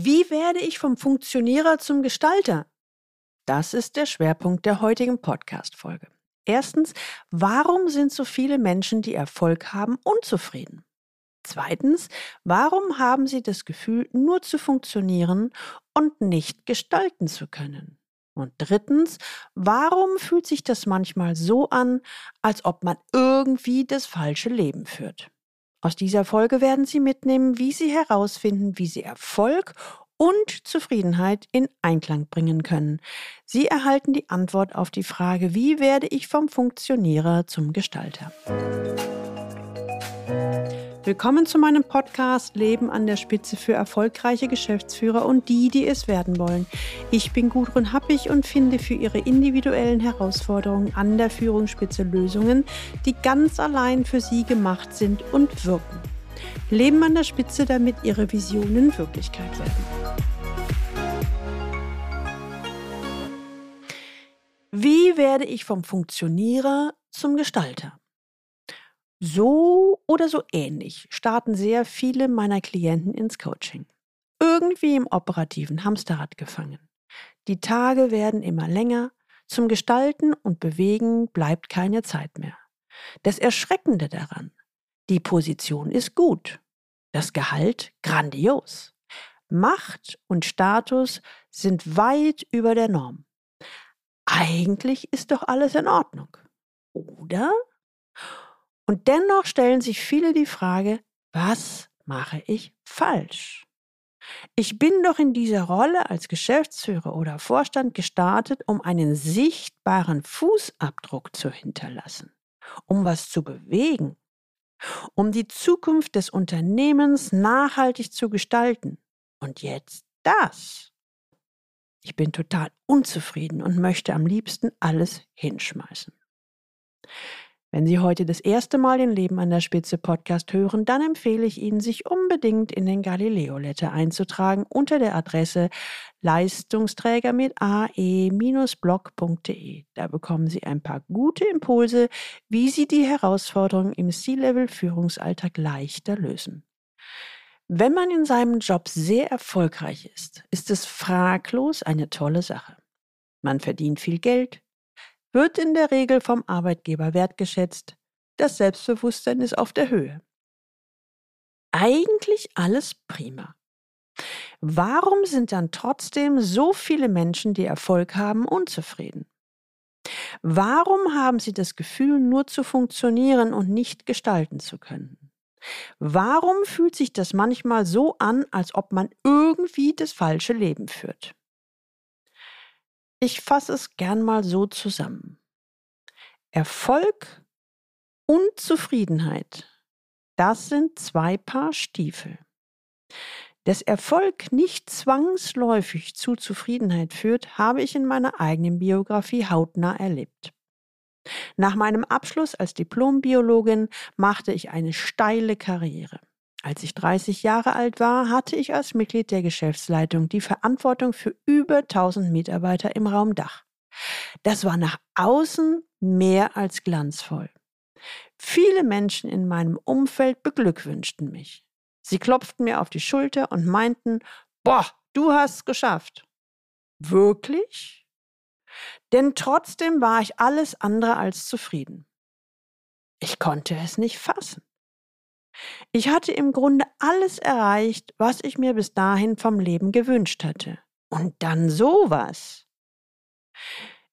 Wie werde ich vom Funktionierer zum Gestalter? Das ist der Schwerpunkt der heutigen Podcast-Folge. Erstens, warum sind so viele Menschen, die Erfolg haben, unzufrieden? Zweitens, warum haben sie das Gefühl, nur zu funktionieren und nicht gestalten zu können? Und drittens, warum fühlt sich das manchmal so an, als ob man irgendwie das falsche Leben führt? Aus dieser Folge werden Sie mitnehmen, wie Sie herausfinden, wie Sie Erfolg und Zufriedenheit in Einklang bringen können. Sie erhalten die Antwort auf die Frage, wie werde ich vom Funktionierer zum Gestalter? Willkommen zu meinem Podcast Leben an der Spitze für erfolgreiche Geschäftsführer und die, die es werden wollen. Ich bin Gudrun Happig und finde für Ihre individuellen Herausforderungen an der Führungsspitze Lösungen, die ganz allein für Sie gemacht sind und wirken. Leben an der Spitze, damit Ihre Visionen Wirklichkeit werden. Wie werde ich vom Funktionierer zum Gestalter? So oder so ähnlich starten sehr viele meiner Klienten ins Coaching. Irgendwie im operativen Hamsterrad gefangen. Die Tage werden immer länger, zum Gestalten und Bewegen bleibt keine Zeit mehr. Das Erschreckende daran, die Position ist gut, das Gehalt grandios. Macht und Status sind weit über der Norm. Eigentlich ist doch alles in Ordnung, oder? Und dennoch stellen sich viele die Frage, was mache ich falsch? Ich bin doch in dieser Rolle als Geschäftsführer oder Vorstand gestartet, um einen sichtbaren Fußabdruck zu hinterlassen, um was zu bewegen, um die Zukunft des Unternehmens nachhaltig zu gestalten. Und jetzt das. Ich bin total unzufrieden und möchte am liebsten alles hinschmeißen. Wenn Sie heute das erste Mal den Leben an der Spitze Podcast hören, dann empfehle ich Ihnen, sich unbedingt in den Galileo Letter einzutragen unter der Adresse Leistungsträger mit ae-blog.de. Da bekommen Sie ein paar gute Impulse, wie Sie die Herausforderungen im C-Level Führungsalltag leichter lösen. Wenn man in seinem Job sehr erfolgreich ist, ist es fraglos eine tolle Sache. Man verdient viel Geld, wird in der Regel vom Arbeitgeber wertgeschätzt. Das Selbstbewusstsein ist auf der Höhe. Eigentlich alles prima. Warum sind dann trotzdem so viele Menschen, die Erfolg haben, unzufrieden? Warum haben sie das Gefühl, nur zu funktionieren und nicht gestalten zu können? Warum fühlt sich das manchmal so an, als ob man irgendwie das falsche Leben führt? Ich fasse es gern mal so zusammen. Erfolg und Zufriedenheit, das sind zwei Paar Stiefel. Dass Erfolg nicht zwangsläufig zu Zufriedenheit führt, habe ich in meiner eigenen Biografie hautnah erlebt. Nach meinem Abschluss als Diplombiologin machte ich eine steile Karriere. Als ich 30 Jahre alt war, hatte ich als Mitglied der Geschäftsleitung die Verantwortung für über 1000 Mitarbeiter im Raum Dach. Das war nach außen mehr als glanzvoll. Viele Menschen in meinem Umfeld beglückwünschten mich. Sie klopften mir auf die Schulter und meinten, boah, du hast geschafft. Wirklich? Denn trotzdem war ich alles andere als zufrieden. Ich konnte es nicht fassen. Ich hatte im Grunde alles erreicht, was ich mir bis dahin vom Leben gewünscht hatte. Und dann sowas.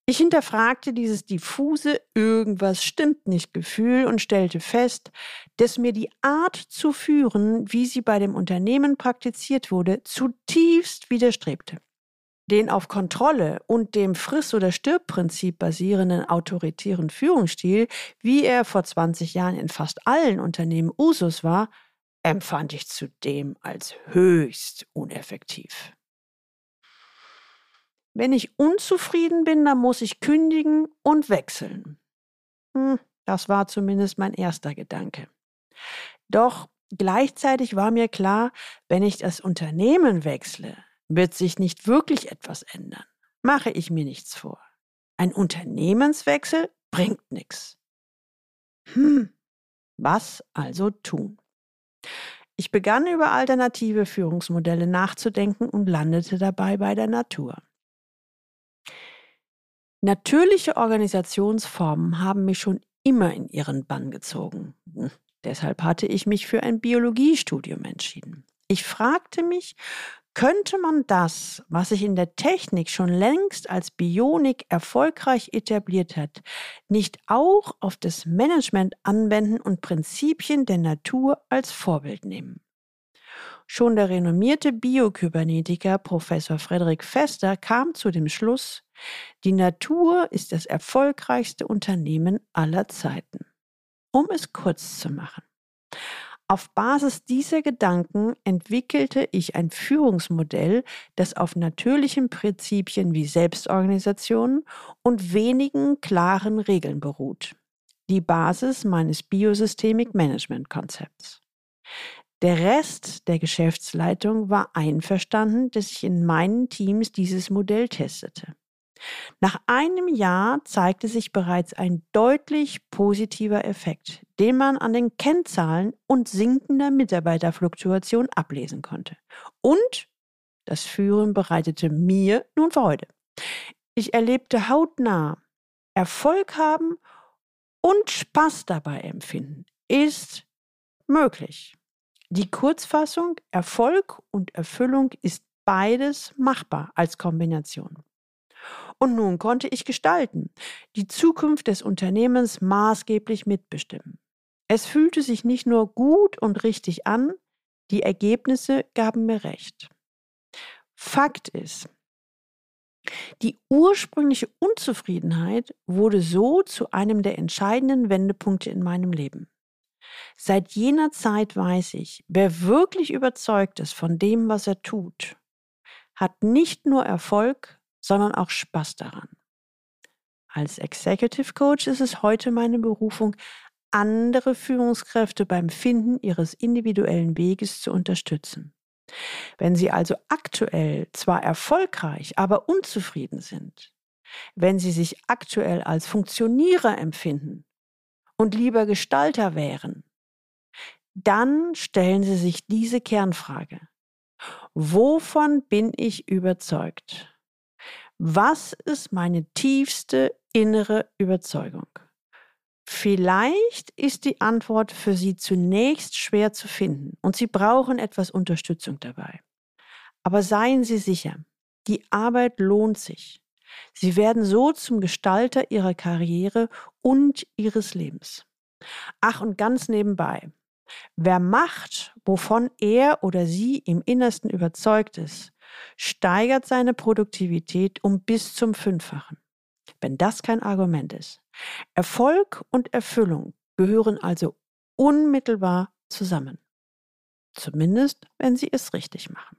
Ich hinterfragte dieses diffuse Irgendwas stimmt nicht Gefühl und stellte fest, dass mir die Art zu führen, wie sie bei dem Unternehmen praktiziert wurde, zutiefst widerstrebte den auf Kontrolle und dem Friss- oder Stirb-Prinzip basierenden autoritären Führungsstil, wie er vor 20 Jahren in fast allen Unternehmen Usus war, empfand ich zudem als höchst uneffektiv. Wenn ich unzufrieden bin, dann muss ich kündigen und wechseln. Hm, das war zumindest mein erster Gedanke. Doch gleichzeitig war mir klar, wenn ich das Unternehmen wechsle, wird sich nicht wirklich etwas ändern. Mache ich mir nichts vor. Ein Unternehmenswechsel bringt nichts. Hm, was also tun? Ich begann über alternative Führungsmodelle nachzudenken und landete dabei bei der Natur. Natürliche Organisationsformen haben mich schon immer in ihren Bann gezogen. Hm, deshalb hatte ich mich für ein Biologiestudium entschieden. Ich fragte mich, könnte man das, was sich in der Technik schon längst als Bionik erfolgreich etabliert hat, nicht auch auf das Management anwenden und Prinzipien der Natur als Vorbild nehmen? Schon der renommierte Biokybernetiker Professor Frederik Fester kam zu dem Schluss, die Natur ist das erfolgreichste Unternehmen aller Zeiten. Um es kurz zu machen. Auf Basis dieser Gedanken entwickelte ich ein Führungsmodell, das auf natürlichen Prinzipien wie Selbstorganisation und wenigen klaren Regeln beruht. Die Basis meines Biosystemik Management Konzepts. Der Rest der Geschäftsleitung war einverstanden, dass ich in meinen Teams dieses Modell testete. Nach einem Jahr zeigte sich bereits ein deutlich positiver Effekt, den man an den Kennzahlen und sinkender Mitarbeiterfluktuation ablesen konnte. Und das Führen bereitete mir nun Freude. Ich erlebte hautnah, Erfolg haben und Spaß dabei empfinden ist möglich. Die Kurzfassung Erfolg und Erfüllung ist beides machbar als Kombination. Und nun konnte ich gestalten, die Zukunft des Unternehmens maßgeblich mitbestimmen. Es fühlte sich nicht nur gut und richtig an, die Ergebnisse gaben mir recht. Fakt ist, die ursprüngliche Unzufriedenheit wurde so zu einem der entscheidenden Wendepunkte in meinem Leben. Seit jener Zeit weiß ich, wer wirklich überzeugt ist von dem, was er tut, hat nicht nur Erfolg, sondern auch Spaß daran. Als Executive Coach ist es heute meine Berufung, andere Führungskräfte beim Finden ihres individuellen Weges zu unterstützen. Wenn sie also aktuell zwar erfolgreich, aber unzufrieden sind, wenn sie sich aktuell als Funktionierer empfinden und lieber Gestalter wären, dann stellen Sie sich diese Kernfrage. Wovon bin ich überzeugt? Was ist meine tiefste innere Überzeugung? Vielleicht ist die Antwort für Sie zunächst schwer zu finden und Sie brauchen etwas Unterstützung dabei. Aber seien Sie sicher, die Arbeit lohnt sich. Sie werden so zum Gestalter Ihrer Karriere und Ihres Lebens. Ach, und ganz nebenbei. Wer macht, wovon er oder sie im Innersten überzeugt ist, steigert seine Produktivität um bis zum Fünffachen. Wenn das kein Argument ist. Erfolg und Erfüllung gehören also unmittelbar zusammen. Zumindest, wenn Sie es richtig machen.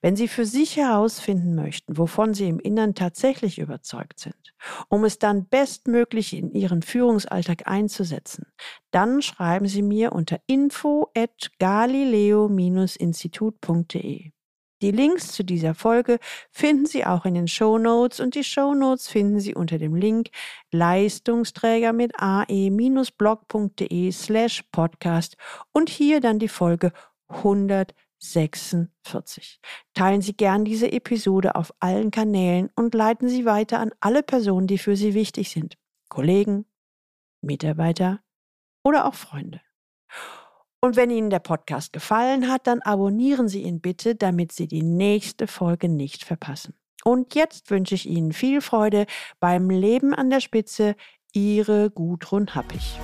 Wenn Sie für sich herausfinden möchten, wovon Sie im Innern tatsächlich überzeugt sind, um es dann bestmöglich in Ihren Führungsalltag einzusetzen, dann schreiben Sie mir unter info at galileo-institut.de. Die Links zu dieser Folge finden Sie auch in den Show Notes und die Show Notes finden Sie unter dem Link Leistungsträger mit ae-blog.de slash podcast und hier dann die Folge 146. Teilen Sie gern diese Episode auf allen Kanälen und leiten Sie weiter an alle Personen, die für Sie wichtig sind. Kollegen, Mitarbeiter oder auch Freunde. Und wenn Ihnen der Podcast gefallen hat, dann abonnieren Sie ihn bitte, damit Sie die nächste Folge nicht verpassen. Und jetzt wünsche ich Ihnen viel Freude beim Leben an der Spitze. Ihre Gudrun Happig.